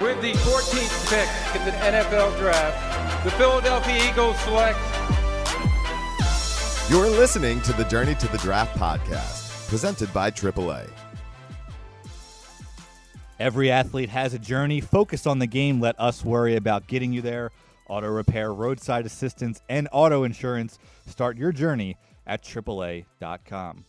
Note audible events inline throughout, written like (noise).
With the 14th pick in the NFL Draft, the Philadelphia Eagles select. You're listening to the Journey to the Draft podcast, presented by AAA. Every athlete has a journey. Focus on the game. Let us worry about getting you there. Auto repair, roadside assistance, and auto insurance. Start your journey at AAA.com.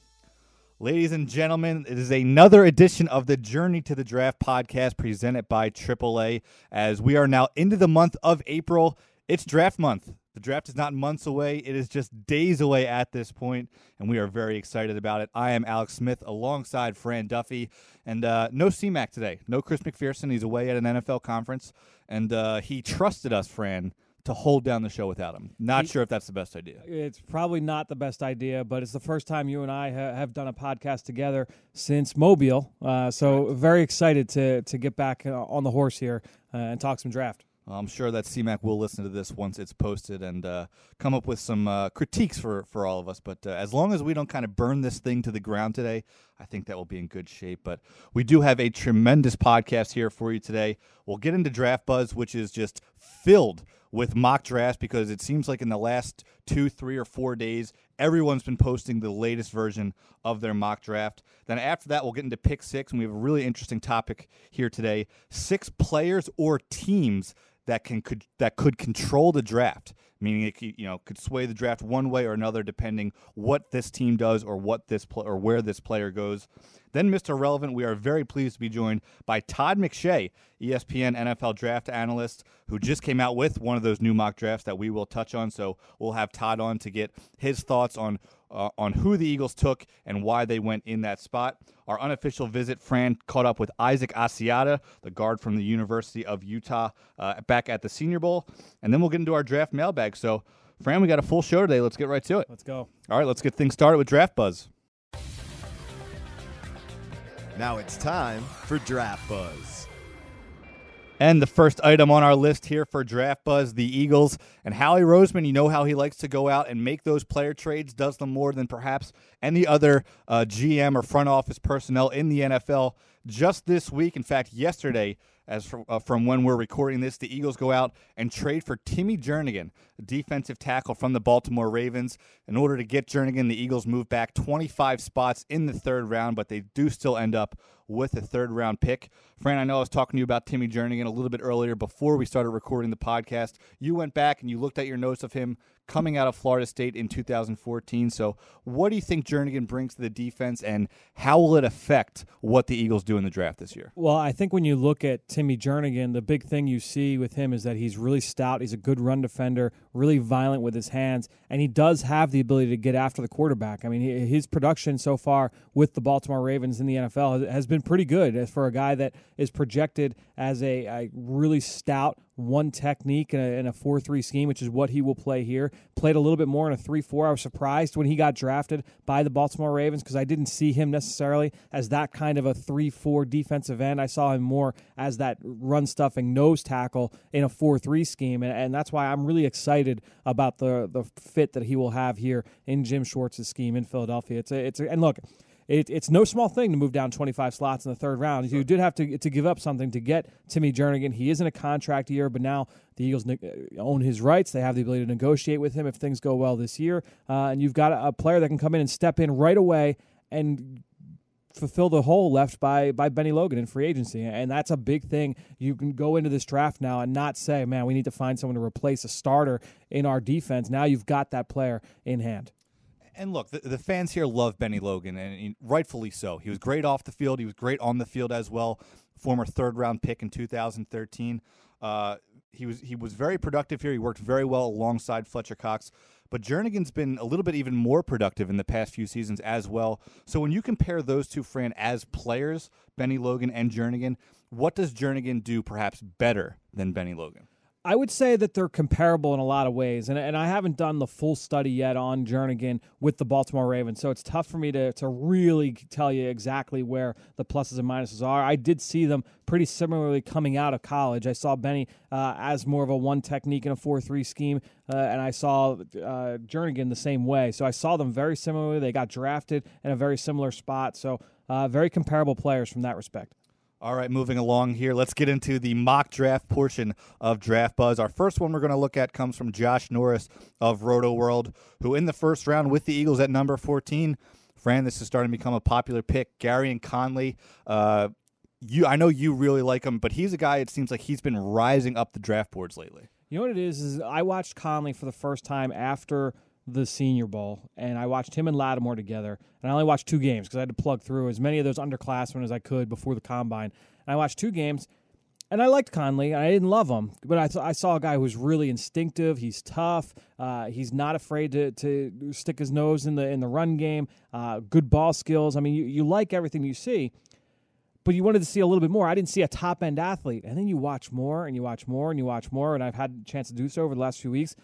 Ladies and gentlemen, it is another edition of the Journey to the Draft podcast presented by AAA. As we are now into the month of April, it's draft month. The draft is not months away, it is just days away at this point, and we are very excited about it. I am Alex Smith alongside Fran Duffy, and uh, no CMAC today. No Chris McPherson. He's away at an NFL conference, and uh, he trusted us, Fran, to hold down the show without him. Not He- sure if that's the best idea. It's probably not the best idea, but it's the first time you and I ha- have done a podcast together since Mobile. Uh, so very excited to to get back uh, on the horse here uh, and talk some draft. I'm sure that CMAC will listen to this once it's posted and uh, come up with some uh, critiques for, for all of us. But uh, as long as we don't kind of burn this thing to the ground today, I think that will be in good shape. But we do have a tremendous podcast here for you today. We'll get into Draft Buzz, which is just filled with mock drafts because it seems like in the last two, three, or four days, everyone's been posting the latest version of their mock draft. Then after that, we'll get into pick six, and we have a really interesting topic here today: six players or teams that can could that could control the draft, meaning it could, you know could sway the draft one way or another depending what this team does or what this pl- or where this player goes. Then, Mr. Relevant, we are very pleased to be joined by Todd McShay, ESPN NFL draft analyst, who just came out with one of those new mock drafts that we will touch on. So we'll have Todd on to get his thoughts on uh, on who the Eagles took and why they went in that spot. Our unofficial visit, Fran caught up with Isaac Asiata, the guard from the University of Utah, uh, back at the Senior Bowl, and then we'll get into our draft mailbag. So, Fran, we got a full show today. Let's get right to it. Let's go. All right, let's get things started with Draft Buzz. Now it's time for Draft Buzz. And the first item on our list here for Draft Buzz, the Eagles. And Howie Roseman, you know how he likes to go out and make those player trades, does them more than perhaps any other uh, GM or front office personnel in the NFL. Just this week, in fact, yesterday, as from, uh, from when we're recording this, the Eagles go out and trade for Timmy Jernigan, a defensive tackle from the Baltimore Ravens. In order to get Jernigan, the Eagles move back 25 spots in the third round, but they do still end up with a third round pick. Fran, I know I was talking to you about Timmy Jernigan a little bit earlier before we started recording the podcast. You went back and you looked at your notes of him coming out of Florida State in 2014. So, what do you think Jernigan brings to the defense, and how will it affect what the Eagles do in the draft this year? Well, I think when you look at Timmy Jernigan, the big thing you see with him is that he's really stout. He's a good run defender, really violent with his hands, and he does have the ability to get after the quarterback. I mean, his production so far with the Baltimore Ravens in the NFL has- has been pretty good as for a guy that is projected as a, a really stout one technique in a, 4-3 scheme, which is what he will play here. Played a little bit more in a 3-4. I was surprised when he got drafted by the Baltimore Ravens because I didn't see him necessarily as that kind of a 3-4 defensive end. I saw him more as that run stuffing nose tackle in a 4-3 scheme, and, and that's why I'm really excited about the the fit that he will have here in Jim Schwartz's scheme in Philadelphia. It's a, it's a, and look, it, it's no small thing to move down 25 slots in the third round. You did have to to give up something to get Timmy Jernigan. He is in a contract year, but now the Eagles own his rights. They have the ability to negotiate with him if things go well this year. Uh, and you've got a, a player that can come in and step in right away and fulfill the hole left by by Bennie Logan in free agency, and that's a big thing. You can go into this draft now and not say, "Man, we need to find someone to replace a starter in our defense." Now you've got that player in hand. And look, the, the fans here love Bennie Logan, and he- rightfully so. He was great off the field. He was great on the field as well. Former third round pick in 2013. Uh, he was he was very productive here. He worked very well alongside Fletcher Cox. But Jernigan's been a little bit even more productive in the past few seasons as well. So when you compare those two, Fran, as players, Bennie Logan and Jernigan, what does Jernigan do perhaps better than Bennie Logan? I would say that they're comparable in a lot of ways, and and I haven't done the full study yet on Jernigan with the Baltimore Ravens, so it's tough for me to to really tell you exactly where the pluses and minuses are. I did see them pretty similarly coming out of college. I saw Benny uh, as more of a one technique in a four three scheme, uh, and I saw uh, Jernigan the same way. So I saw them very similarly. They got drafted in a very similar spot, so uh, very comparable players from that respect. All right, moving along here. Let's get into the mock draft portion of Draft Buzz. Our first one we're going to look at comes from Josh Norris of Rotoworld, who in the first round with the Eagles at number 14. Fran, this is starting to become a popular pick. Gareon Conley, uh, you, I know you really like him, but he's a guy. It seems like he's been rising up the draft boards lately. You know what it is? Is I watched Conley for the first time after the Senior Bowl, and I watched him and Lattimore together. And I only watched two games because I had to plug through as many of those underclassmen as I could before the combine. And I watched two games, and I liked Conley. I didn't love him, but I, th- I saw a guy who's really instinctive. He's tough. Uh, he's not afraid to, to stick his nose in the in the run game. Uh, good ball skills. I mean, you, you like everything you see but you wanted to see a little bit more. I didn't see a top end athlete. And then you watch more and you watch more and you watch more. And I've had a chance to do so over the last few weeks.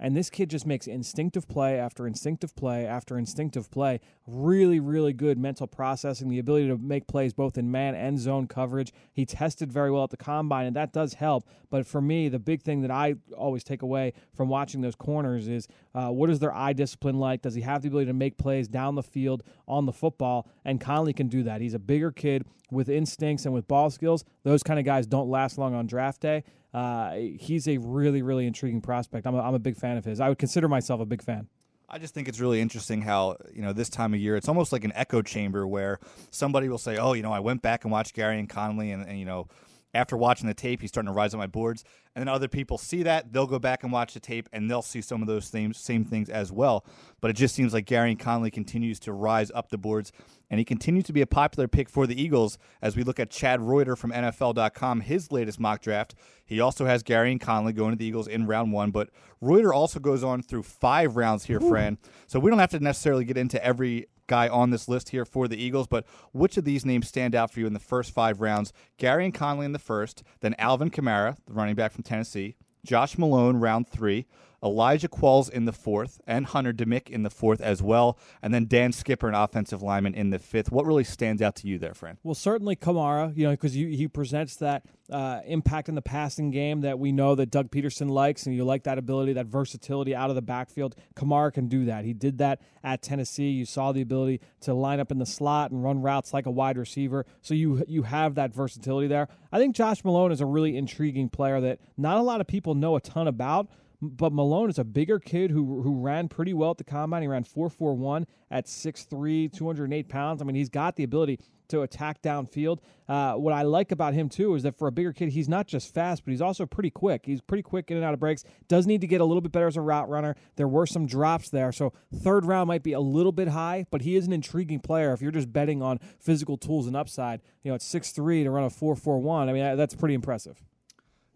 And this kid just makes instinctive play after instinctive play after instinctive play. Really, really good mental processing, the ability to make plays both in man and zone coverage. He tested very well at the combine, and that does help. But for me, the big thing that I always take away from watching those corners is uh, what is their eye discipline like? Does he have the ability to make plays down the field on the football? And Conley can do that. He's a bigger kid with instincts and with ball skills. Those kind of guys don't last long on draft day. Uh, he's a really, really intriguing prospect. I'm a, I'm a big fan of his. I would consider myself a big fan. I just think it's really interesting how, you know, this time of year, it's almost like an echo chamber where somebody will say, oh, you know, I went back and watched Gareon Conley and, and you know, after watching the tape, he's starting to rise on my boards. And then other people see that, they'll go back and watch the tape, and they'll see some of those same, same things as well. But it just seems like Gareon Conley continues to rise up the boards, and he continues to be a popular pick for the Eagles as we look at Chad Reuter from NFL.com, his latest mock draft. He also has Gareon Conley going to the Eagles in round one, but Reuter also goes on through five rounds here, Ooh. Fran. So we don't have to necessarily get into every guy on this list here for the Eagles, but which of these names stand out for you in the first five rounds? Gareon Conley in the first, then Alvin Kamara, the running back from Tennessee, Josh Malone, round three, Elijah Qualls in the fourth, and Hunter Dimick in the fourth as well, and then Dan Skipper, an offensive lineman, in the fifth. What really stands out to you there, Fran? Well, certainly Kamara, you know, because he presents that uh, impact in the passing game that we know that Doug Pederson likes, and you like that ability, that versatility out of the backfield. Kamara can do that. He did that at Tennessee. You saw the ability to line up in the slot and run routes like a wide receiver. So you you have that versatility there. I think Josh Malone is a really intriguing player that not a lot of people know a ton about but Malone is a bigger kid who who ran pretty well at the combine. He ran 4.41 at 6'3", 208 pounds. I mean, he's got the ability to attack downfield. Uh, what I like about him too is that for a bigger kid, he's not just fast, but he's also pretty quick. He's pretty quick in and out of breaks. Does need to get a little bit better as a route runner. There were some drops there, so third round might be a little bit high, but he is an intriguing player. If you're just betting on physical tools and upside, you know, at 6'3 to run a 4.41, I mean, that's pretty impressive.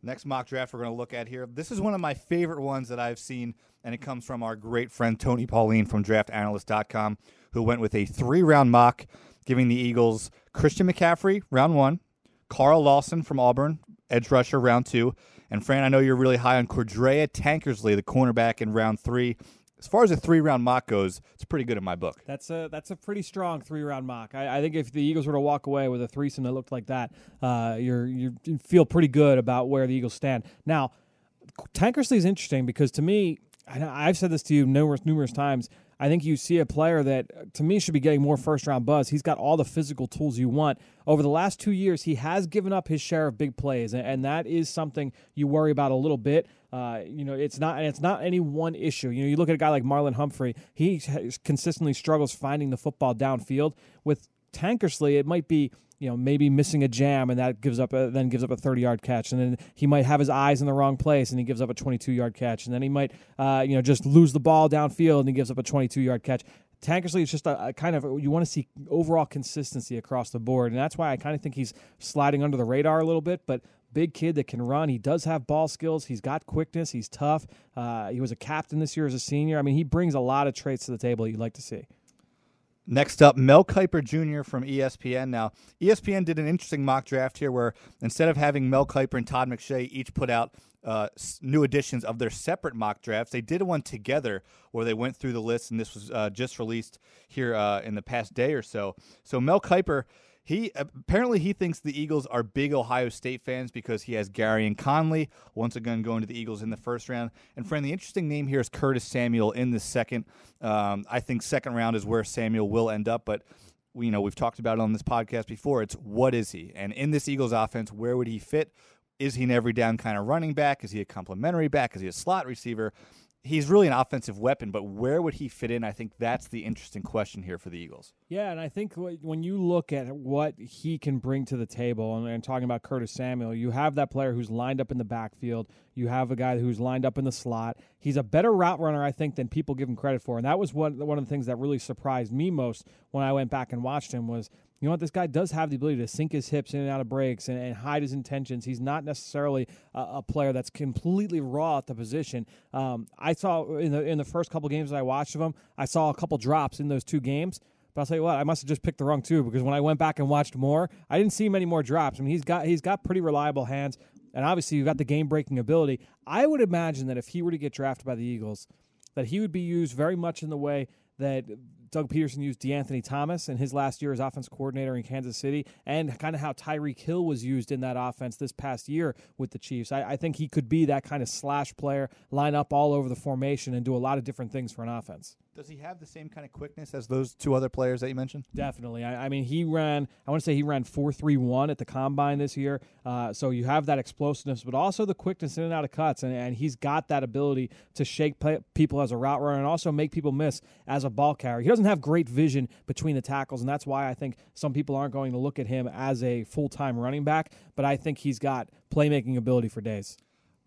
Next mock draft we're going to look at here. This is one of my favorite ones that I've seen, and it comes from our great friend Tony Pauline from DraftAnalyst.com, who went with a three round mock, giving the Eagles Christian McCaffrey, round one, Carl Lawson from Auburn, edge rusher, round two, and Fran, I know you're really high on Cordrea Tankersley, the cornerback, in round three as far as a three round mock goes, it's pretty good in my book. That's a that's a pretty strong three round mock. I, I think if the Eagles were to walk away with a threesome that looked like that, uh, you're you feel pretty good about where the Eagles stand. Now, Tankersley is interesting because to me, I've said this to you numerous numerous times. I think you see a player that, to me, should be getting more first round buzz. He's got all the physical tools you want. Over the last two years, he has given up his share of big plays, and, that is something you worry about a little bit. Uh, you know, it's not, and it's not any one issue. You know, you look at a guy like Marlon Humphrey; he consistently struggles finding the football downfield. With Tankersley, it might be you know maybe missing a jam and that gives up a, then gives up a 30 yard catch and then he might have his eyes in the wrong place and he gives up a 22 yard catch and then he might uh, you know just lose the ball downfield and he gives up a 22 yard catch Tankersley is just a, a, kind of you want to see overall consistency across the board, and that's why I kind of think he's sliding under the radar a little bit. But big kid that can run. He does have ball skills. He's got quickness. He's tough. Uh, he was a captain this year as a senior. I mean, he brings a lot of traits to the table you'd like to see. Next up, Mel Kiper Jr. from ESPN. Now, ESPN did an interesting mock draft here where instead of having Mel Kiper and Todd McShay each put out uh, new editions of their separate mock drafts, they did one together where they went through the list, and this was uh, just released here uh, in the past day or so. So, Mel Kiper he apparently he thinks the Eagles are big Ohio State fans because he has Gareon Conley once again going to the Eagles in the first round. And Fran, the interesting name here is Curtis Samuel in the second. Um, I think second round is where Samuel will end up, but you know, we've talked about it on this podcast before. It's what is he? And in this Eagles offense, where would he fit? Is he an every down kind of running back? Is he a complementary back? Is he a slot receiver? He's really an offensive weapon, but where would he fit in? I think that's the interesting question here for the Eagles. Yeah, and I think when you look at what he can bring to the table, and, and, talking about Curtis Samuel, you have that player who's lined up in the backfield. You have a guy who's lined up in the slot. He's a better route runner, I think, than people give him credit for, and that was one one of the things that really surprised me most when I went back and watched him was you know what? This guy does have the ability to sink his hips in and out of breaks and, and hide his intentions. He's not necessarily a, a, player that's completely raw at the position. Um, I saw in the in the first couple games that I watched of him, I saw a couple drops in those two games. But I'll tell you what, I must have just picked the wrong two because when I went back and watched more, I didn't see many more drops. I mean, he's got he's got pretty reliable hands, and obviously you've got the game breaking ability. I would imagine that if he were to get drafted by the Eagles, that he would be used very much in the way that Doug Pederson used DeAnthony Thomas in his last year as offense coordinator in Kansas City, and kind of how Tyreek Hill was used in that offense this past year with the Chiefs. I, I, think he could be that kind of slash player, line up all over the formation, and do a lot of different things for an offense. Does he have the same kind of quickness as those two other players that you mentioned? Definitely. I, I mean, he ran. I want to say he ran four three one at the combine this year. Uh, so you have that explosiveness, but also the quickness in and out of cuts, and, and he's got that ability to shake play, people as a route runner and also make people miss as a ball carrier. He doesn't have great vision between the tackles, and that's why I think some people aren't going to look at him as a full time running back. But I think he's got playmaking ability for days.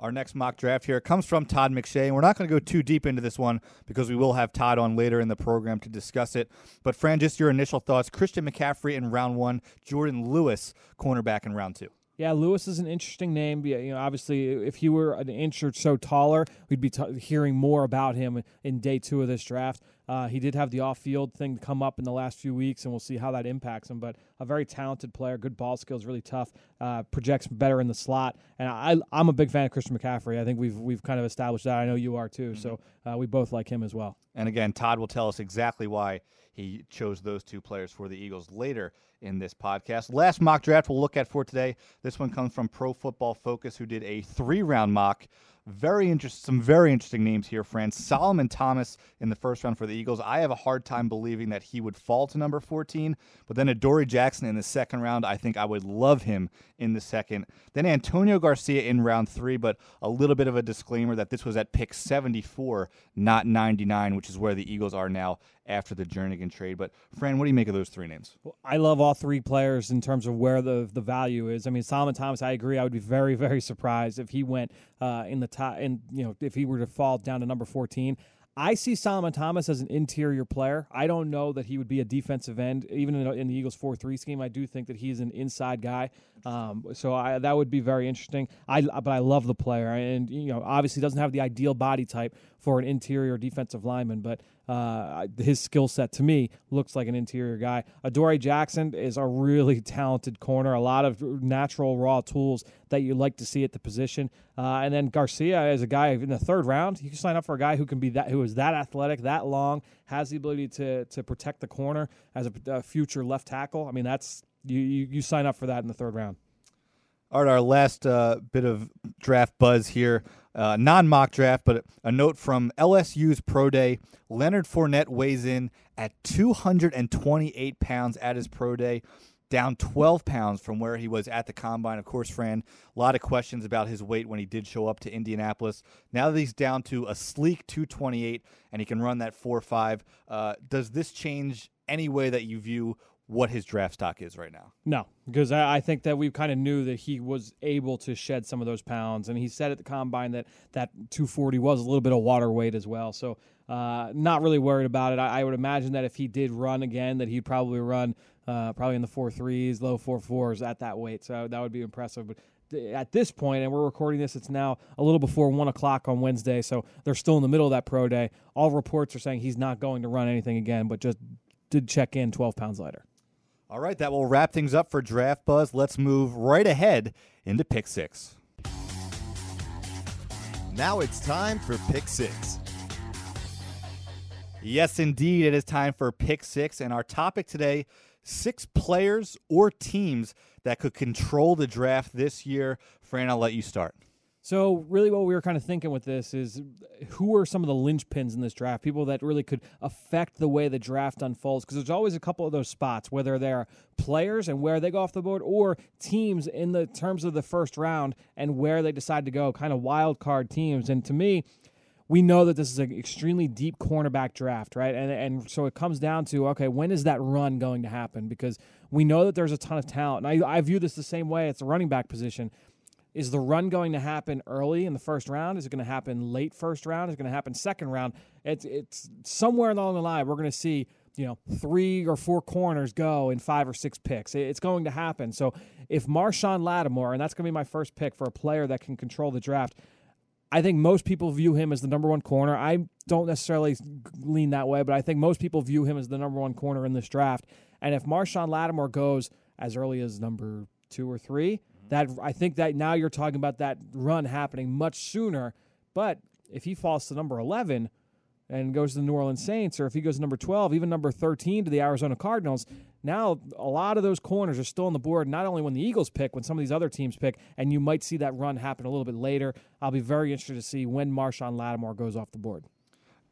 Our next mock draft here comes from Todd McShay, and we're not going to go too deep into this one because we will have Todd on later in the program to discuss it. But Fran, just your initial thoughts: Christian McCaffrey in round one, Jordan Lewis, cornerback in round two. Yeah, Lewis is an interesting name. You know, obviously, if he were an inch or so taller, we'd be t- hearing more about him in day two of this draft. Uh, he did have the off-field thing come up in the last few weeks, and we'll see how that impacts him. But a very talented player, good ball skills, really tough. Uh, projects better in the slot, and I, I'm a big fan of Christian McCaffrey. I think we've we've kind of established that. I know you are too. Mm-hmm. So uh, we both like him as well. And again, Todd will tell us exactly why he chose those two players for the Eagles later in this podcast. Last mock draft we'll look at for today. This one comes from Pro Football Focus, who did a three-round mock very interesting, some very interesting names here, friends. Solomon Thomas in the first round for the Eagles. I have a hard time believing that he would fall to number 14, but then Adoree Jackson in the second round. I think I would love him in the second. Then Antonio Garcia in round three, but a little bit of a disclaimer that this was at pick 74, not 99, which is where the Eagles are now after the Jernigan trade. But Fran, what do you make of those three names? Well, I love all three players in terms of where the the value is. I mean, Solomon Thomas, I agree. I would be very very (laughs) surprised if he went uh, in the top, and you know, if he were to fall down to number fourteen. I see Solomon Thomas as an interior player. I don't know that he would be a defensive end, even in, in the Eagles' four-three scheme. I do think that he's an inside guy, um, so I, that would be very interesting. I but I love the player, and you know, obviously doesn't have the ideal body type for an interior defensive lineman, but uh, his skill set to me looks like an interior guy. Adoree Jackson is a really (laughs) talented corner, a lot of natural raw tools that you like to see at the position. Uh, and then Garcia is a guy in the third round. You can sign up for a guy who can be that, who is that athletic, that long, has the ability to to protect the corner as a, a future left tackle. I mean, that's you, you you sign up for that in the third round. All right, our last uh, bit of draft buzz here uh, non mock draft, but a note from LSU's Pro Day. Leonard Fournette weighs in at 228 pounds at his Pro Day, down 12 pounds from where he was at the combine. Of course, Fran, a lot of questions about his weight when he did show up to Indianapolis. Now that he's down to a sleek 228 and he can run that 4 5, uh, does this change any way that you view what his draft stock is right now. No, because I, I think that we kind of knew that he was able to shed some of those pounds, and he said at the combine that that 240 was a little bit of water weight as well. So, uh, not really worried about it. I, I, would imagine that if he did run again, that he'd probably run uh, probably in the four threes, low four fours at that weight. So that would be impressive. But at this point, and we're recording this, it's now a little before one o'clock on Wednesday, so they're still in the middle of that pro day. All reports are saying he's not going to run anything again, but just did check in 12 pounds lighter. All right, that will wrap things up for Draft Buzz. Let's move right ahead into Pick Six. Now it's time for Pick Six. Yes, indeed, it is time for Pick Six. And our topic today six players or teams that could control the draft this year. Fran, I'll let you start. So, really, what we were kind of thinking with this is who are some of the linchpins in this draft? People that really could affect the way the draft unfolds? Because there's always a couple of those spots, whether they're players and where they go off the board, or teams in the terms of the first round and where they decide to go, kind of wild card teams. And to me, we know that this is an extremely deep cornerback draft, right? And and so it comes down to okay, when is that run going to happen? Because we know that there's a ton of talent. And I, I view this the same way. It's a running back position. Is the run going to happen early in the first round? Is it going to happen late first round? Is it going to happen second round? It's it's somewhere along the line we're going to see you know three or four corners go in five or six picks. It's going to happen. So if Marshon Lattimore, and that's going to be my first pick for a player that can control the draft. I think most people view him as the number one corner. I don't necessarily lean that way, but I think most people view him as the number one corner in this draft. And if Marshon Lattimore goes as early as number two or three, that I think that now you're talking about that run happening much sooner. But if he falls to number 11 and goes to the New Orleans Saints, or if he goes to number 12, even number 13 to the Arizona Cardinals, now a lot of those corners are still on the board, not only when the Eagles pick, when some of these other teams pick, and you might see that run happen a little bit later. I'll be very interested to see when Marshon Lattimore goes off the board.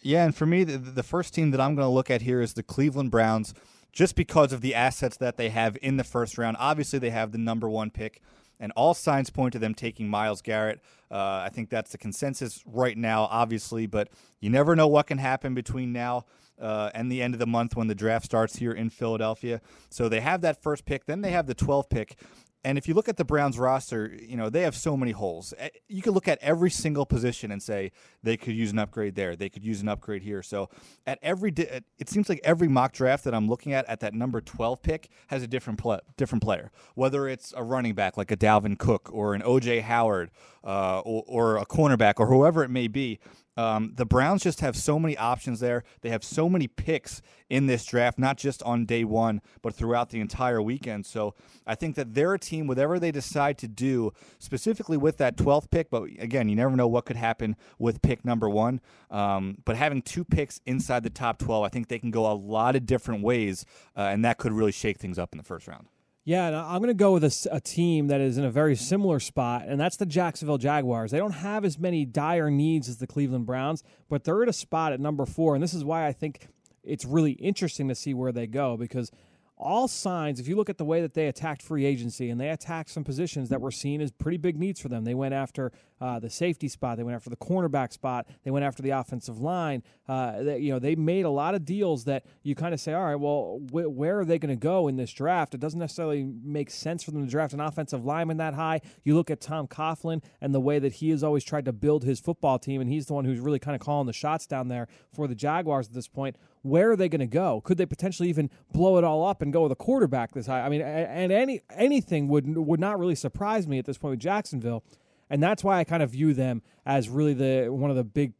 Yeah, and for me, the, the first team that I'm going to look at here is the Cleveland Browns, just because of the assets that they have in the first round. Obviously, they have the number one pick and all signs point to them taking Myles Garrett. Uh, I think that's the consensus right now, obviously, but you never know what can happen between now uh, and the end of the month when the draft starts here in Philadelphia. So they have that first pick, then they have the 12th pick. And if you look at the Browns roster, you know, they have so many holes. Eh, you could look at every single position and say they could use an upgrade there. They could use an upgrade here. So at every it seems like every mock draft that I'm looking at at that number 12 pick has a different play, different player. Whether it's a running back like a Dalvin Cook or an OJ Howard uh, or, or a cornerback or whoever it may be, um, the Browns just have so many options there. They have so many picks in this draft, not just on day one, but throughout the entire weekend. So I think that they're a team, whatever they decide to do, specifically with that 12th pick, but again, you never know what could happen with pick number one. Um, but having two picks inside the top 12, I think they can go a lot of different ways, uh, and that could really shake things up in the first round. Yeah, I'm going to go with a, a, team that is in a very similar spot, and that's the Jacksonville Jaguars. They don't have as many dire needs as the Cleveland Browns, but they're at a spot at number four, and this is why I think it's really interesting to see where they go because – all signs, if you look at the way that they attacked free agency and they attacked some positions that were seen as pretty big needs for them, they went after uh, the safety spot, they went after the cornerback spot, they went after the offensive line. Uh, they, you know, they made a lot of deals that you kind of say, all right, well, wh- where are they going to go in this draft? It doesn't necessarily make sense for them to draft an offensive lineman that high. You look at Tom Coughlin and the way that he has always tried to build his football team, and he's the one who's really kind of calling the shots down there for the Jaguars at this point where are they going to go? Could they potentially even blow it all up and go with a quarterback this high? I mean, and any anything would would not really surprise me at this point with Jacksonville, and that's why I kind of view them as really the one of the big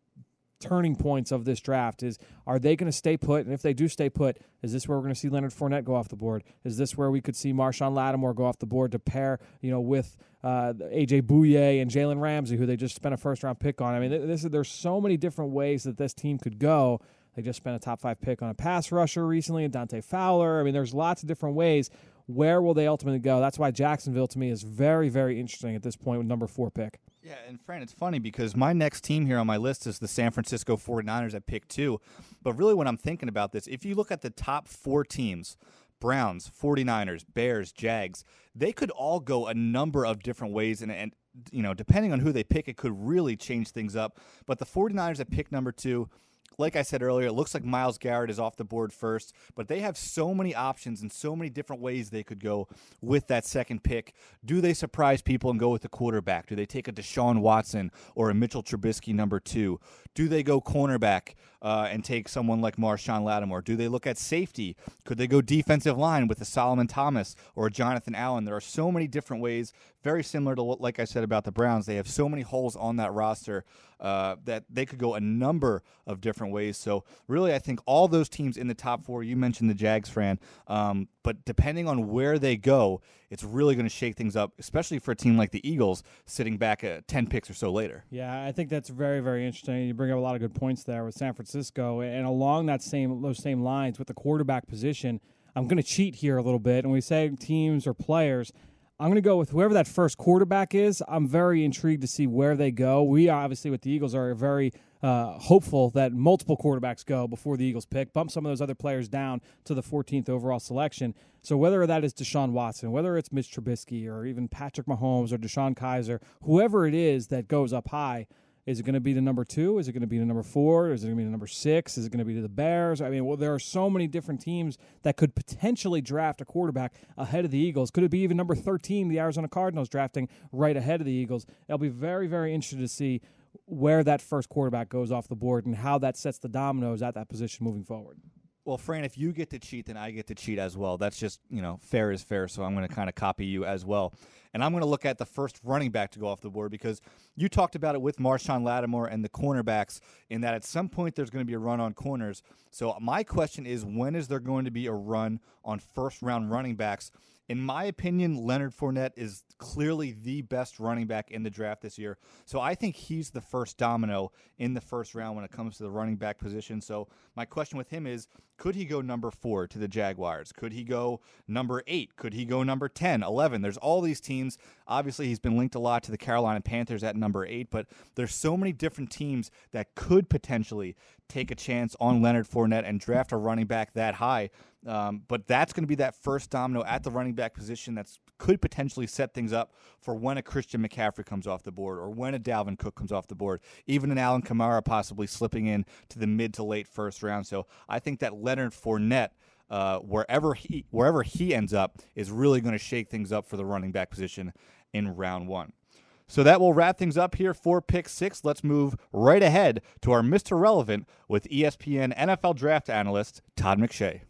turning points of this draft is are they going to stay put and if they do stay put is this where we're going to see Leonard Fournette go off the board is this where we could see Marshon Lattimore go off the board to pair you know with uh, AJ Bouye and Jalen Ramsey who they just spent a first round pick on I mean this is, there's so many different ways that this team could go they just spent a top five pick on a pass rusher recently, and Dante Fowler. I mean, there's lots of different ways. Where will they ultimately go? That's why Jacksonville to me is very, very interesting at this point with number four pick. Yeah, and Fran, it's funny because my next team here on my list is the San Francisco 49ers at pick two. But really, when I'm thinking about this, if you look at the top four teams, Browns, 49ers, Bears, Jags, they could all go a number of different ways. And, and, you know, depending on who they pick, it could really change things up. But the 49ers at pick number two, like I said earlier, it looks like Myles Garrett is off the board first, but they have so many options and so many different ways they could go with that second pick. Do they surprise people and go with the quarterback? Do they take a Deshaun Watson or a Mitchell Trubisky number two? Do they go cornerback uh, and take someone like Marshon Lattimore? Do they look at safety? Could they go defensive line with a Solomon Thomas or a Jonathan Allen? There are so many different ways, very similar to what, like I said about the Browns. They have so many holes on that roster uh, that they could go a number of different ways. So, really, I think all those teams in the top four, you mentioned the Jags, Fran, um, but depending on where they go, it's really going to shake things up, especially for a team like the Eagles sitting back at 10 picks or so later. Yeah, I think that's very, very interesting. You bring up a lot of good points there with San Francisco. And along that same those same lines with the quarterback position, I'm going to cheat here a little bit. And we say teams or players. I'm going to go with whoever that first quarterback is. I'm very intrigued to see where they go. We obviously, with the Eagles, are very uh, hopeful that multiple quarterbacks go before the Eagles pick, bump some of those other players down to the 14th overall selection. So whether that is Deshaun Watson, whether it's Mitch Trubisky, or even Patrick Mahomes or DeShone Kizer, whoever it is that goes up high, is it going to be the number two? Is it going to be the number four? Is it going to be the number six? Is it going to be the Bears? I mean, well, there are so many different teams that could potentially draft a quarterback ahead of the Eagles. Could it be even number 13, the Arizona Cardinals drafting right ahead of the Eagles? I'll be very, very interesting to see where that first quarterback goes off the board and how that sets the dominoes at that position moving forward. Well, Fran, if you get to cheat, then I get to cheat as well. That's just, you know, fair is fair. So I'm going to kind of copy you as well. And I'm going to look at the first running back to go off the board because you talked about it with Marshon Lattimore and the cornerbacks in that at some point there's going to be a run on corners. So my question is when is there going to be a run on first round running backs? In my opinion, Leonard Fournette is clearly the best running back in the draft this year. So I think he's the first domino in the first round when it comes to the running back position. So my question with him is could he go number four to the Jaguars? Could he go number eight? Could he go number 10, 11? There's all these teams. Obviously, he's been linked a lot to the Carolina Panthers at number eight, but there's so many different teams that could potentially take a chance on Leonard Fournette and draft a running back that high. Um, but that's going to be that first domino at the running back position that could potentially set things up for when a Christian McCaffrey comes off the board or when a Dalvin Cook comes off the board, even an Alvin Kamara possibly slipping in to the mid to late first round. So I think that Leonard Fournette. Uh, wherever he wherever he ends up is really going to shake things up for the running back position in round one. So that will wrap things up here for pick six. Let's move right ahead to our Mr. Relevant with ESPN NFL draft analyst Todd McShay.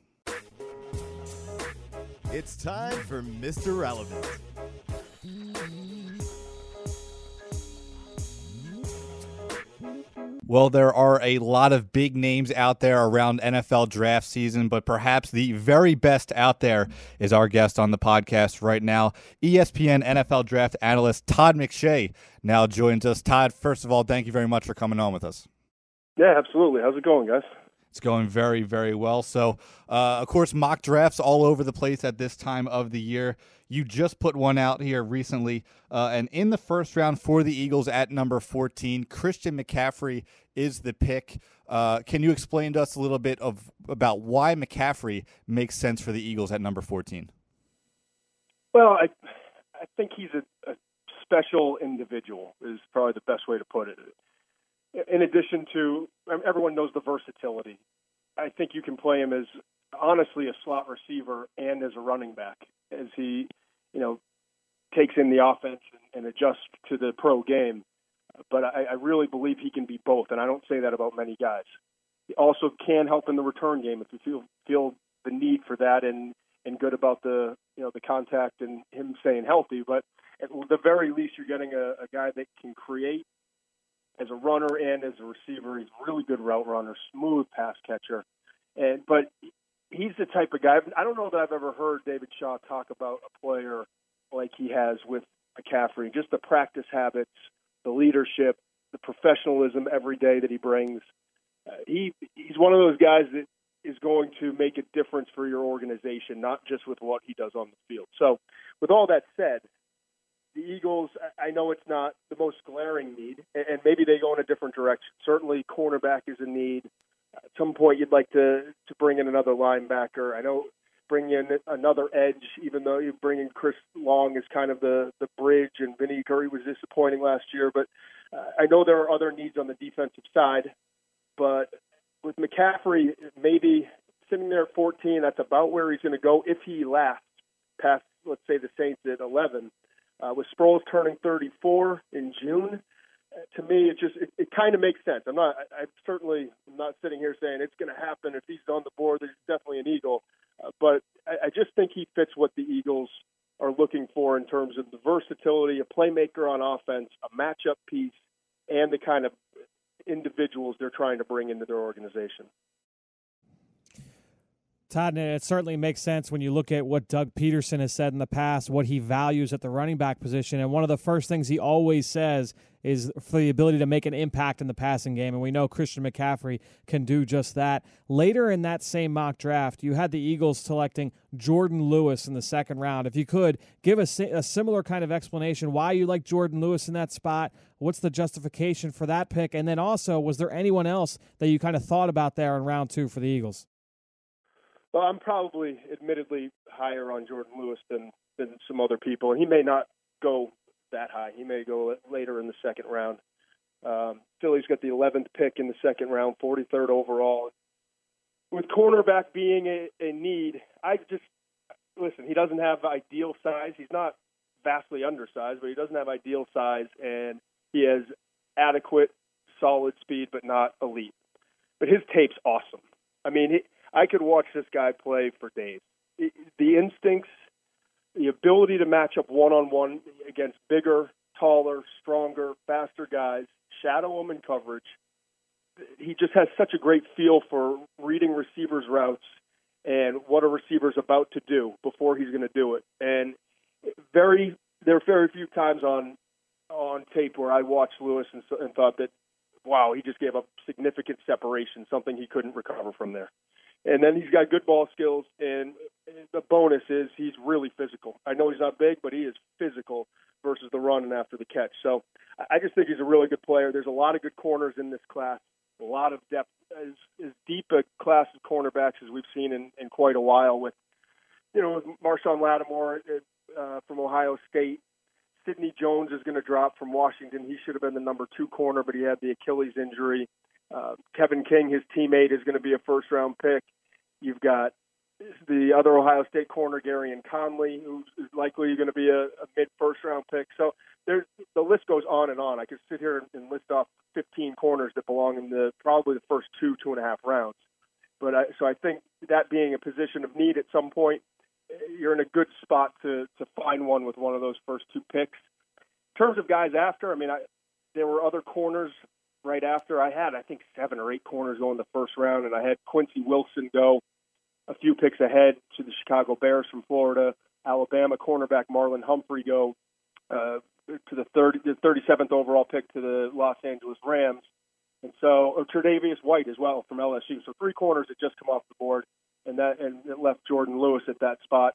It's time for Mr. Relevant. Well, there are a lot of big names out there around NFL draft season, but perhaps the very best out there is our guest on the podcast right now, ESPN NFL draft analyst Todd McShay. Now joins us. Todd, first of all, thank you very much for coming on with us. Yeah, absolutely. How's it going, guys? It's going very, very well. So, uh, of course, mock drafts all over the place at this time of the year. You just put one out here recently, uh, and in the first round for the Eagles at number 14, Christian McCaffrey is the pick. Uh, can you explain to us a little bit of about why McCaffrey makes sense for the Eagles at number 14? Well, I I think he's a, a special individual is probably the best way to put it in addition to um, everyone knows the versatility. I think you can play him as honestly a slot receiver and as a running back as he, you know, takes in the offense and, and adjusts to the pro game. But I, I really believe he can be both, and I don't say that about many guys. He also can help in the return game if you feel feel the need for that and and good about the you know the contact and him staying healthy. But at the very least, you're getting a, a guy that can create as a runner and as a receiver. He's a really good route runner, smooth pass catcher. And but he's the type of guy. I don't know that I've ever heard David Shaw talk about a player like he has with McCaffrey. Just the practice habits, the leadership, the professionalism every day that he brings. Uh, he he's one of those guys that is going to make a difference for your organization, not just with what he does on the field. So, with all that said, the Eagles, I know it's not the most glaring need, and maybe they go in a different direction. Certainly, cornerback is a need. At some point, you'd like to to bring in another linebacker. I know bring in another edge, even though you bring in Chris Long as kind of the the bridge, and Vinny Curry was disappointing last year. But uh, I know there are other needs on the defensive side. But with McCaffrey, maybe sitting there at 14, that's about where he's going to go if he lasts past, let's say, the Saints at 11 uh, with Sproles turning 34 in June, uh, to me, it just it, it kind of makes sense. I'm not. I, I'm certainly not sitting here saying it's going to happen if he's on the board. There's definitely an Eagle, uh, but I, I just think he fits what the Eagles are looking for in terms of the versatility, a playmaker on offense, a matchup piece, and the kind of individuals they're trying to bring into their organization. Todd, it certainly makes sense when you look at what Doug Pederson has said in the past, what he values at the running back position. And one of the first things he always says is for the ability to make an impact in the passing game. And we know Christian McCaffrey can do just that. Later in that same mock draft, you had the Eagles selecting Jordan Lewis in the second round. If you could give a, a similar kind of explanation why you like Jordan Lewis in that spot, what's the justification for that pick? And then also, was there anyone else that you kind of thought about there in round two for the Eagles? Well, I'm probably, admittedly, higher on Jordan Lewis than than some other people, and he may not go that high. He may go later in the second round. Um, Philly's got the 11th pick in the second round, 43rd overall. With cornerback being a, a need, I just listen. He doesn't have ideal size. He's not vastly undersized, but he doesn't have ideal size, and he has adequate, solid speed, but not elite. But his tape's awesome. I mean, he, I could watch this guy play for days. The instincts, the ability to match up one on one against bigger, taller, stronger, faster guys, shadow them in coverage. He just has such a great feel for reading receivers' routes and what a receiver's about to do before he's going to do it. And very, there are very few times on on tape where I watched Lewis and, and thought that, wow, he just gave up significant separation, something he couldn't recover from there. And then he's got good ball skills, and the bonus is he's really physical. I know he's not big, but he is physical versus the run and after the catch. So I just think he's a really good player. There's a lot of good corners in this class, a lot of depth, as, as deep a class of cornerbacks as we've seen in, in quite a while. With you know Marshon Lattimore uh, from Ohio State, Sidney Jones is going to drop from Washington. He should have been the number two corner, but he had the Achilles injury. Uh, Kevin King, his teammate, is going to be a first round pick. You've got the other Ohio State corner, Gareon Conley, who's likely going to be a, a mid first round pick. So there's the list goes on and on. I could sit here and list off 15 corners that belong in the probably the first two two and a half rounds. But I, so I think that being a position of need at some point, you're in a good spot to to find one with one of those first two picks. In terms of guys after, I mean, I, there were other corners right after. I had, I think, seven or eight corners go in the first round, and I had Quincy Wilson go a few picks ahead to the Chicago Bears from Florida. Alabama cornerback Marlon Humphrey go uh, to the 30, the 37th overall pick to the Los Angeles Rams. And so, or Tre'Davious White as well from LSU. So three corners that just come off the board, and that and it left Jordan Lewis at that spot.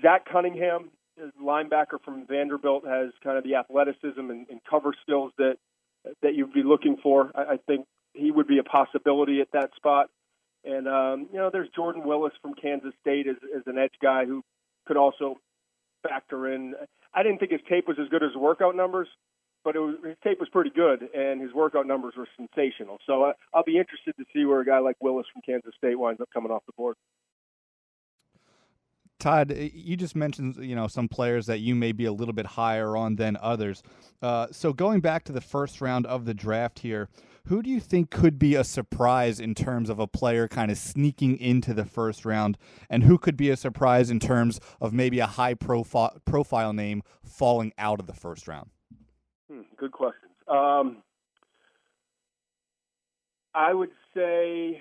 Zach Cunningham, linebacker from Vanderbilt, has kind of the athleticism and, and cover skills that that you'd be looking for. I, I think he would be a possibility at that spot. And um, you know, there's Jordan Willis from Kansas State as, as an edge guy who could also factor in. I didn't think his tape was as good as his workout numbers, but it was, his tape was pretty good, and his workout numbers were sensational. So uh, I'll be interested to see where a guy like Willis from Kansas State winds up coming off the board. Todd, you just mentioned you know some players that you may be a little bit higher on than others. Uh, so going back to the first round of the draft here, who do you think could be a surprise in terms of a player kind of sneaking into the first round, and who could be a surprise in terms of maybe a high profile profile name falling out of the first round? Hmm, good questions. Um, I would say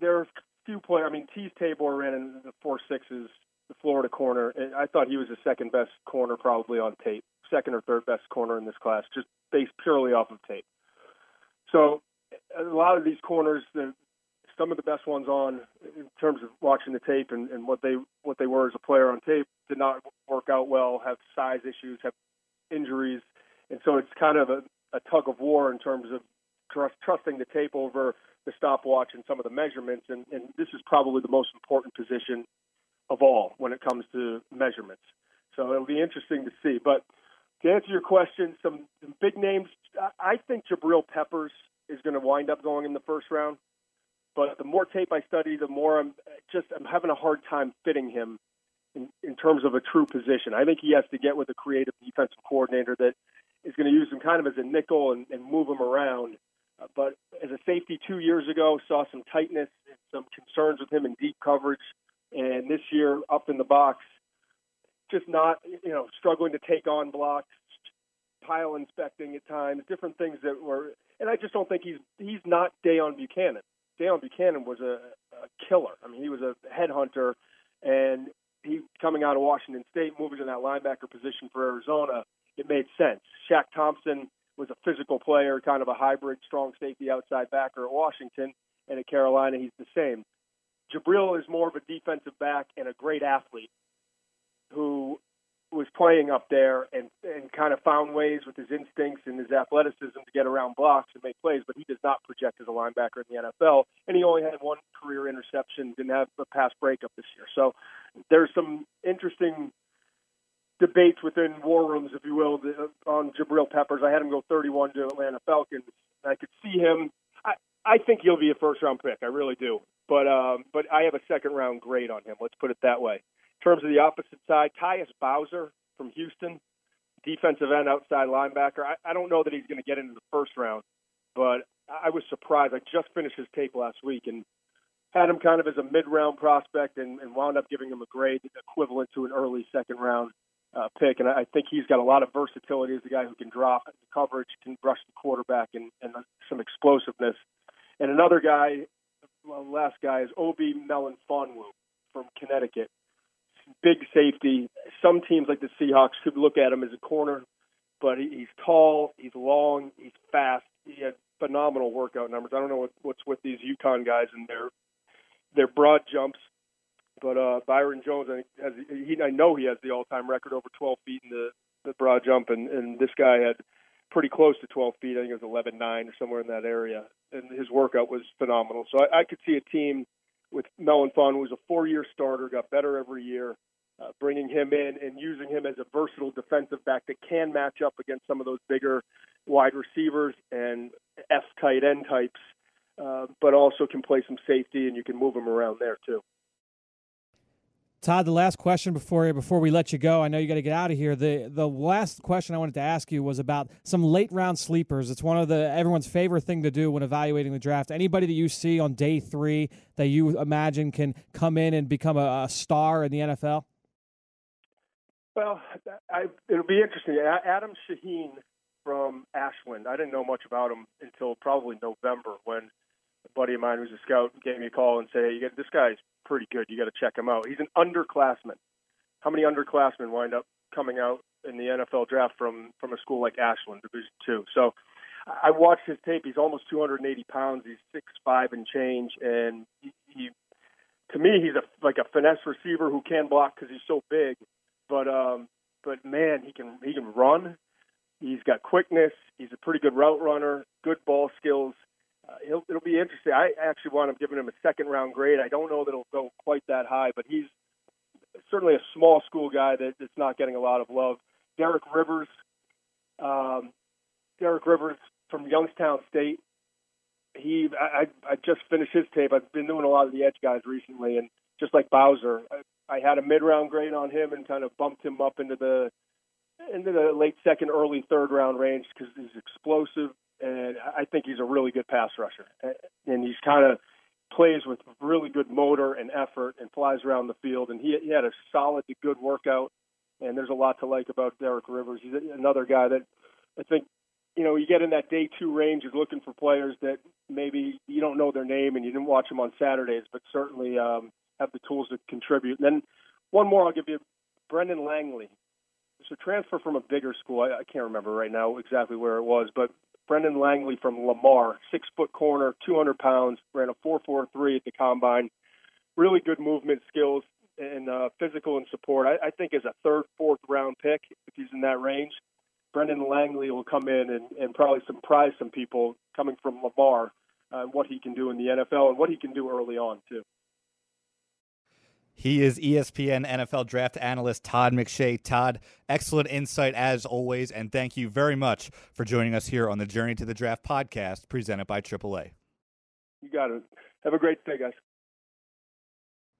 there are few players. I mean, Teez Tabor ran in the four sixes, the Florida corner. I thought he was the second best corner probably on tape, second or third best corner in this class, just based purely off of tape. So a lot of these corners, the, some of the best ones on in terms of watching the tape and, and what they what they were as a player on tape did not work out well, have size issues, have injuries, and so it's kind of a, a tug of war in terms of trust, trusting the tape over the stopwatch and some of the measurements. And, and this is probably the most important position of all when it comes to measurements. So it'll be interesting to see. But to answer your question, some, big names. I think Jabril Peppers is going to wind up going in the first round. But the more tape I study, the more I'm just I'm having a hard time fitting him in, in terms of a true position. I think he has to get with a creative defensive coordinator that is going to use him kind of as a nickel and, and move him around but as a safety two years ago, saw some tightness and some concerns with him in deep coverage. And this year, up in the box, just not, you know, struggling to take on blocks, pile inspecting at times, different things that were. And I just don't think he's he's not Deone Bucannon. Deone Bucannon was a, a killer. I mean, he was a headhunter, and he coming out of Washington State, moving to that linebacker position for Arizona, it made sense. Shaq Thompson was a physical player, kind of a hybrid strong safety outside backer at Washington, and at Carolina he's the same. Jabril is more of a defensive back and a great athlete who was playing up there and and kind of found ways with his instincts and his athleticism to get around blocks and make plays, but he does not project as a linebacker in the NFL. And he only had one career interception, didn't have a pass breakup this year. So there's some interesting debates within war rooms, if you will, on Jabril Peppers. I had him go 31 to Atlanta Falcons. I could see him. I I think he'll be a first round pick. I really do. But um, but I have a second round grade on him. Let's put it that way terms of the opposite side, Tyus Bowser from Houston, defensive end, outside linebacker. I, I don't know that he's going to get into the first round, but I was surprised. I just finished his tape last week and had him kind of as a mid-round prospect and, and wound up giving him a grade equivalent to an early second-round uh, pick. And I think he's got a lot of versatility as a guy who can drop coverage, can rush the quarterback, and, and some explosiveness. And another guy, well, last guy is Obi Melifonwu from Connecticut big safety. Some teams like the Seahawks could look at him as a corner, but he's tall, he's long, he's fast. He had phenomenal workout numbers. I don't know what, what's with these UConn guys and their their broad jumps, but uh, Byron Jones, I has he. I know he has the all-time record over 12 feet in the the broad jump, and and this guy had pretty close to 12 feet. I think it was 11.9 or somewhere in that area, and his workout was phenomenal. So I, I could see a team with Melifonwu, who's a four-year starter, got better every year. Uh, bringing him in and using him as a versatile defensive back that can match up against some of those bigger wide receivers and F tight end types, uh, but also can play some safety and you can move him around there too. Todd, the last question before before we let you go, I know you got to get out of here. The the last question I wanted to ask you was about some late round sleepers. It's one of the everyone's favorite thing to do when evaluating the draft. Anybody that you see on day three that you imagine can come in and become a, a star in the NFL? Well, I, it'll be interesting. Adam Shaheen from Ashland. I didn't know much about him until probably November when buddy of mine who's a scout gave me a call and said, "Hey, you get, this guy's pretty good. You got to check him out. He's an underclassman. How many underclassmen wind up coming out in the NFL draft from from a school like Ashland, Division Two? So I watched his tape. He's almost 280 pounds. He's six five and change, and he, he to me he's a like a finesse receiver who can block because he's so big. But um, but man, he can he can run. He's got quickness. He's a pretty good route runner. Good ball skills uh, it'll, it'll be interesting. I actually want to giving him a second round grade. I don't know that it'll go quite that high, but he's certainly a small school guy that, that's not getting a lot of love. Derek Rivers, um, Derek Rivers from Youngstown State. He, I, I just finished his tape. I've been doing a lot of the edge guys recently, and just like Bowser, I, I had a mid round grade on him and kind of bumped him up into the into the late second, early third round range because he's explosive, and I think he's a really good pass rusher. And he's kind of plays with really good motor and effort and flies around the field. And he, he had a solid to good workout. And there's a lot to like about Derek Rivers. He's another guy that I think, you know, you get in that day two range of looking for players that maybe you don't know their name and you didn't watch them on Saturdays, but certainly um, have the tools to contribute. And then one more I'll give you Brendan Langley. It's a transfer from a bigger school. I, I can't remember right now exactly where it was, but Brendan Langley from Lamar, six foot corner, 200 pounds, ran a 4.43 at the combine. Really good movement skills and uh, physical and support. I, I think as a third, fourth round pick, if he's in that range, Brendan Langley will come in and, and probably surprise some people coming from Lamar uh, what he can do in the NFL and what he can do early on too. He is ESPN NFL draft analyst Todd McShay. Todd, excellent insight as always, and thank you very much for joining us here on the Journey to the Draft podcast presented by AAA. You got it. Have a great day, guys.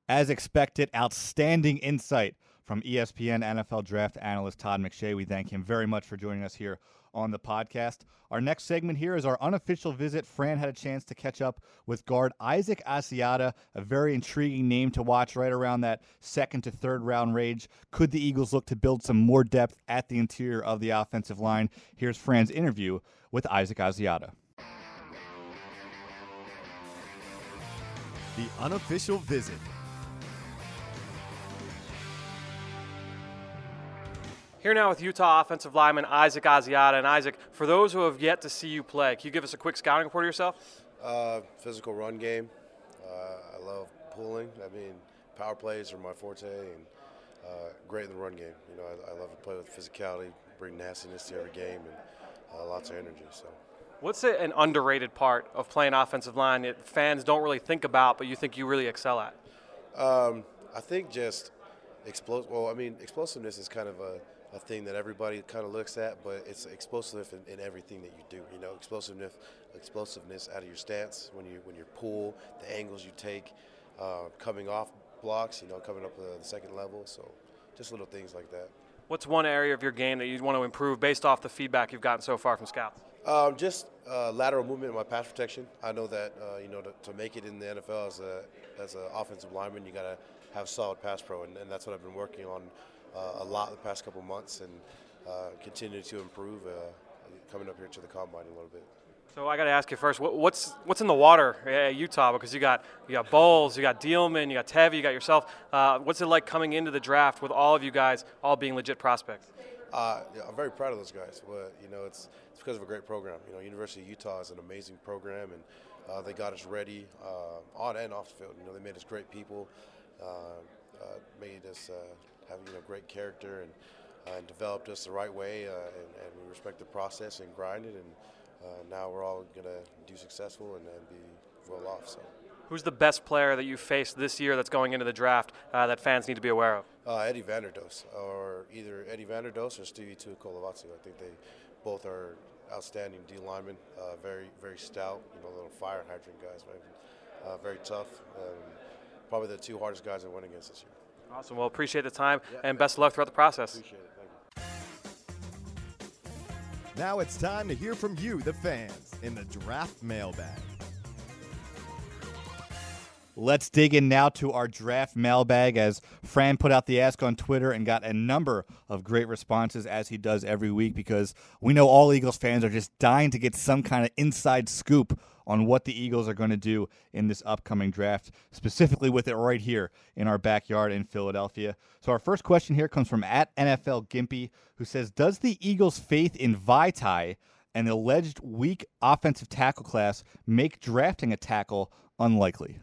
As expected, outstanding insight from ESPN NFL draft analyst Todd McShay. We thank him very much for joining us here on the podcast. Our next segment here is our unofficial visit. Fran had a chance to catch up with guard Isaac Asiata, a very intriguing name to watch right around that second to third round range. Could the Eagles look to build some more depth at the interior of the offensive line? Here's Fran's interview with Isaac Asiata. the unofficial visit. Here now with Utah offensive lineman Isaac Asiata. And Isaac, for those who have yet to see you play, can you give us a quick scouting report of yourself? Uh, physical run game. Uh, I love pulling. I mean, power plays are my forte, and uh, great in the run game. You know, I, I, love to play with physicality, bring nastiness to every game, and uh, lots of energy. So. What's an underrated part of playing offensive line that fans don't really think about, but you think you really excel at? Um, I think just explosive. Well, I mean, explosiveness is kind of a a thing that everybody kind of looks at, but it's explosive in, in, everything that you do. You know, explosiveness, explosiveness out of your stance when you when you pull, the angles you take, uh, coming off blocks. You know, coming up the, the second level. So, just little things like that. What's one area of your game that you want to improve based off the feedback you've gotten so far from scouts? Um, just uh, lateral movement in my pass protection. I know that uh, you know to, to, make it in the NFL as a as an offensive lineman, you got to have solid pass pro, and, and that's what I've been working on uh, a lot the past couple months and uh, continue to improve uh, coming up here to the combine a little bit. So I got to ask you first, what's what's in the water at Utah? Because you got you got Bolles, you got Dielman, you got Tevi, you got yourself. Uh, what's it like coming into the draft with all of you guys all being legit prospects? Uh, yeah, I'm very proud of those guys. But you know, it's it's because of a great program. You know, University of Utah is an amazing program, and uh, they got us ready on and off the field. You know, they made us great people, made us have you know great character and, uh, and developed us the right way, uh, and, and, we respect the process and grind it, and uh, now we're all going to do successful and, and, be well off. So. Who's the best player that you faced this year that's going into the draft uh, that fans need to be aware of? Uh, Eddie Vanderdoes, or either Eddie Vanderdoes or Stevie Tuikolovatu. I think they both are outstanding D linemen, uh, very very stout, you know, little fire hydrant guys, uh, very tough. Um, probably the two hardest guys I went against this year. Awesome. Well, appreciate the time yeah, and best of luck throughout the process. Appreciate it. Thank you. Now it's time to hear from you, the fans, in the draft mailbag. Let's dig in now to our draft mailbag as Fran put out the ask on Twitter and got a number of great responses as he does every week because we know all Eagles fans are just dying to get some kind of inside scoop on what the Eagles are going to do in this upcoming draft, specifically with it right here in our backyard in Philadelphia. So, our first question here comes from at NFL Gimpy, who says Does the Eagles' faith in Vaitai and alleged weak offensive tackle class make drafting a tackle unlikely?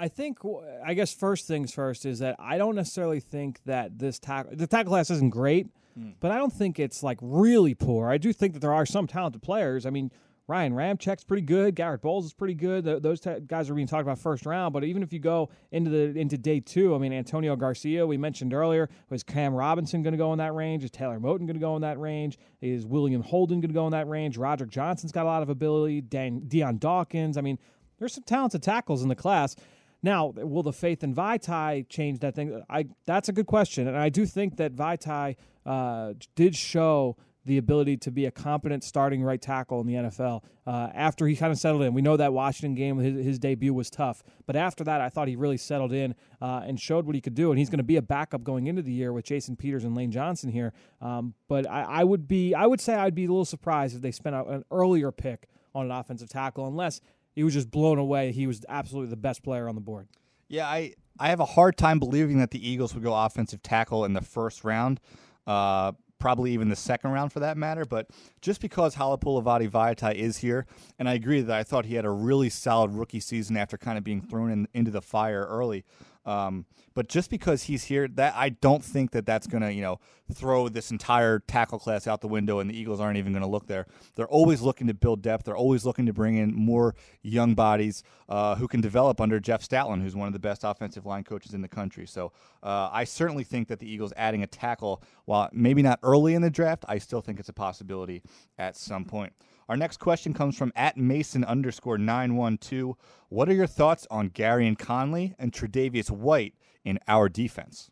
I think I guess first things first is that I don't necessarily think that this tackle the tackle class isn't great, mm. but I don't think it's like really poor. I do think that there are some talented players. I mean, Ryan Ramczyk's pretty good. Garrett Bolles is pretty good. Those t- guys are being talked about first round. But even if you go into the into day two, I mean, Antonio Garcia, we mentioned earlier, was Cam Robinson going to go in that range? Is Taylor Moton going to go in that range? Is William Holden going to go in that range? Roderick Johnson's got a lot of ability. Dan, Dion Dawkins. I mean, there's some talented tackles in the class. Now, will the faith in Vaitai change that thing? I that's a good question, and I do think that Vaitai uh, did show the ability to be a competent starting right tackle in the NFL. Uh, after he kind of settled in, we know that Washington game, his, his, debut was tough, but after that, I thought he really settled in uh, and showed what he could do. And he's going to be a backup going into the year with Jason Peters and Lane Johnson here. Um, but I, I, would be, I would say, I'd be a little surprised if they spent an earlier pick on an offensive tackle, unless he was just blown away. He was absolutely the best player on the board. Yeah, I I have a hard time believing that the Eagles would go offensive tackle in the first round. Uh, probably even the second round for that matter. But just because Halapoulivaati Vaitai is here, and I agree that I thought he had a really solid rookie season after kind of being thrown in, into the fire early. Um, but just because he's here, that I don't think that that's going to you know throw this entire tackle class out the window, and the Eagles aren't even going to look there. They're always looking to build depth. They're always looking to bring in more young bodies uh, who can develop under Jeff Stoutland, who's one of the best offensive line coaches in the country. So uh, I certainly think that the Eagles adding a tackle, while maybe not early in the draft, I still think it's a possibility at some point. Our next question comes from at Mason underscore 912. What are your thoughts on Gareon Conley and Tre'Davious White in our defense?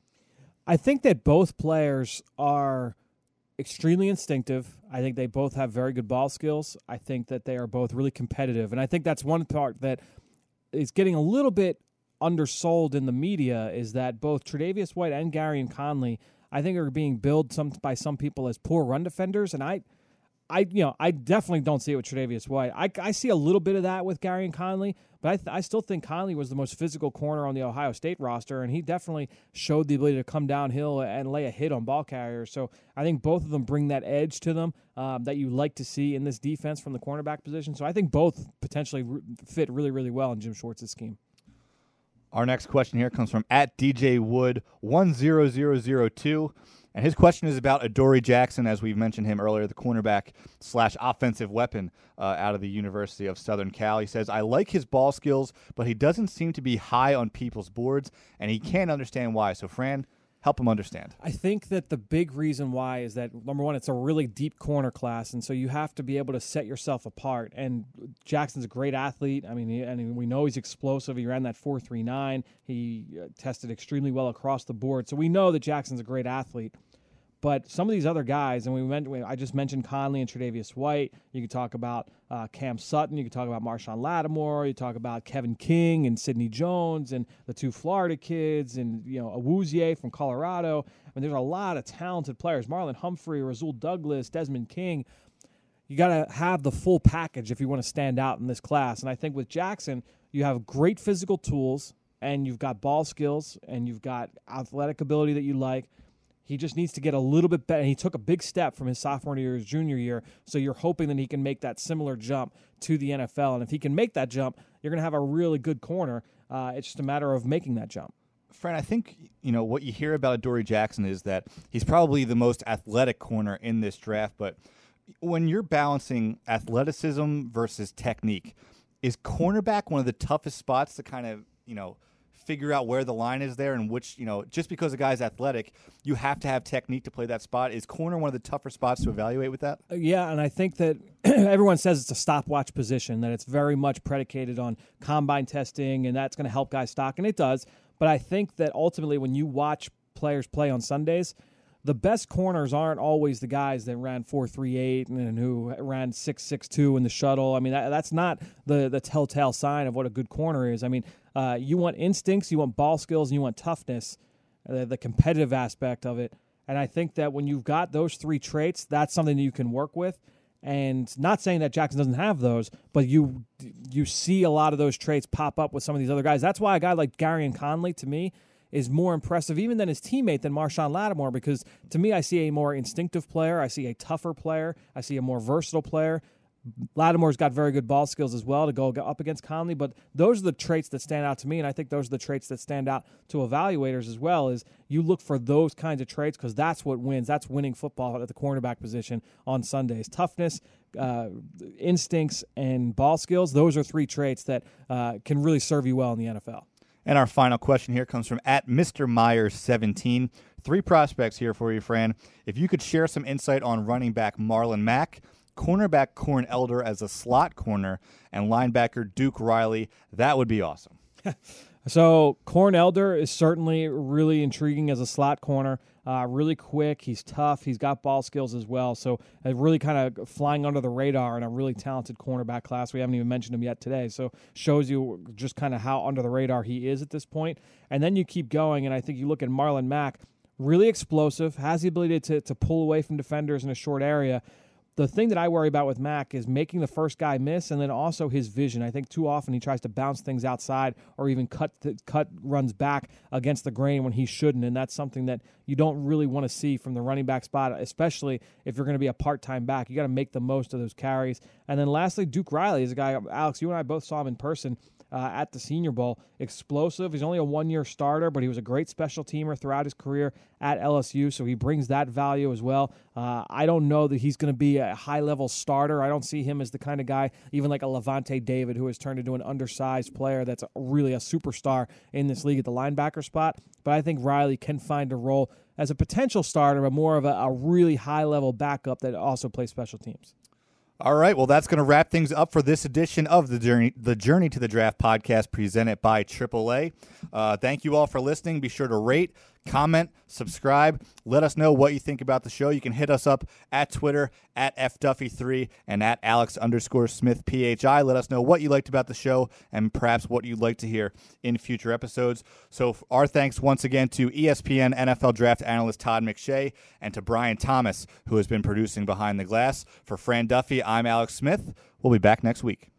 I think that both players are extremely instinctive. I think they both have very good ball skills. I think that they are both really competitive. And I think that's one part that is getting a little bit undersold in the media is that both Tre'Davious White and Gareon Conley, I think, are being billed some by some people as poor run defenders. And I I you know I definitely don't see it with Tre'Davious White. I, I see a little bit of that with Gareon Conley, but I, th- I still think Conley was the most physical corner on the Ohio State roster, and he definitely showed the ability to come downhill and lay a hit on ball carriers. So I think both of them bring that edge to them um, that you like to see in this defense from the cornerback position. So I think both potentially re- fit really really well in Jim Schwartz's scheme. Our next question here comes from at DJ Wood one zero zero zero two. And his question is about Adoree Jackson, as we've mentioned him earlier, the cornerback slash offensive weapon uh, out of the University of Southern Cal. He says, I like his ball skills, but he doesn't seem to be high on people's boards, and he can't understand why. So, Fran, help him understand. I think that the big reason why is that number one, it's a really deep corner class, and so you have to be able to set yourself apart. And Jackson's a great athlete. I mean, and we know he's explosive. He ran that four three nine. He uh, tested extremely well across the board, so we know that Jackson's a great athlete. But some of these other guys, and we went, I just mentioned Conley and Tre'Davious White. You could talk about uh, Cam Sutton. You could talk about Marshon Lattimore. You talk about Kevin King and Sidney Jones and the two Florida kids and you know Awuzie from Colorado. I mean, there's a lot of talented players. Marlon Humphrey, Rasul Douglas, Desmond King. You got to have the full package if you want to stand out in this class. And I think with Jackson, you have great physical tools and you've got ball skills and you've got athletic ability that you like he just needs to get a little bit better. He took a big step from his sophomore year to his junior year. So you're hoping that he can make that similar jump to the NFL. And if he can make that jump, you're going to have a really good corner. Uh, it's just a matter of making that jump. Fran, I think you know what you hear about Dory Jackson is that he's probably the most athletic corner in this draft. But when you're balancing athleticism versus technique, is cornerback one of the toughest spots to kind of you know figure out where the line is there and which, you know, just because a guy's athletic, you have to have technique to play that spot. Is corner one of the tougher spots to evaluate with that? Uh, yeah, and I think that (clears throat) everyone says it's a stopwatch position, that it's very much predicated on combine testing, and that's going to help guys stock, and it does. But I think that ultimately, when you watch players play on Sundays, the best corners aren't always the guys that ran 438 and who ran 662 in the shuttle. I mean, that, that's not the, the telltale sign of what a good corner is. I mean, uh, you want instincts, you want ball skills, and you want toughness, uh, the competitive aspect of it. And I think that when you've got those three traits, that's something that you can work with. And not saying that Jackson doesn't have those, but you you see a lot of those traits pop up with some of these other guys. That's why a guy like Gareon Conley, to me, is more impressive even than his teammate than Marshon Lattimore because to me I see a more instinctive player, I see a tougher player, I see a more versatile player. Lattimore's got very good ball skills as well to go up against Conley, but those are the traits that stand out to me, and I think those are the traits that stand out to evaluators as well. Is you look for those kinds of traits because that's what wins. That's winning football at the cornerback position on Sundays. Toughness, uh, instincts, and ball skills. Those are three traits that uh, can really serve you well in the NFL. And our final question here comes from at Mr. Myers 17. Three prospects here for you, Fran. If you could share some insight on running back Marlon Mack, cornerback Corn Elder as a slot corner, and linebacker Duke Riley, that would be awesome. (laughs) so Corn Elder is certainly really intriguing as a slot corner. Uh, really quick. He's tough. He's got ball skills as well. So uh, really kind of flying under the radar in a really talented cornerback class. We haven't even mentioned him yet today. So shows you just kind of how under the radar he is at this point. And then you keep going, and I think you look at Marlon Mack, really explosive, has the ability to, to pull away from defenders in a short area the thing that I worry about with Mack is making the first guy miss, and then also his vision. I think too often he tries to bounce things outside or even cut cut runs back against the grain when he shouldn't, and that's something that you don't really want to see from the running back spot, especially if you're going to be a part time back. You got to make the most of those carries. And then lastly, Duke Riley is a guy. Alex, you and I both saw him in person uh, at the Senior Bowl. Explosive. He's only a one year starter, but he was a great special teamer throughout his career at LSU, so he brings that value as well. Uh, I don't know that he's going to be a high level starter. I don't see him as the kind of guy, even like a Lavonte David, who has turned into an undersized player that's really a superstar in this league at the linebacker spot. But I think Riley can find a role as a potential starter, but more of a, a really high level backup that also plays special teams. All right, well, that's going to wrap things up for this edition of the Journey, the Journey to the Draft podcast presented by AAA. Uh, thank you all for listening. Be sure to rate, comment, subscribe. Let us know what you think about the show. You can hit us up at Twitter at fduffy3 and at alex underscore smith phi. Let us know what you liked about the show and perhaps what you'd like to hear in future episodes. So our thanks once again to ESPN NFL draft analyst Todd McShay and to Brian Thomas, who has been producing Behind the Glass. For Fran Duffy, I'm Alex Smith. We'll be back next week.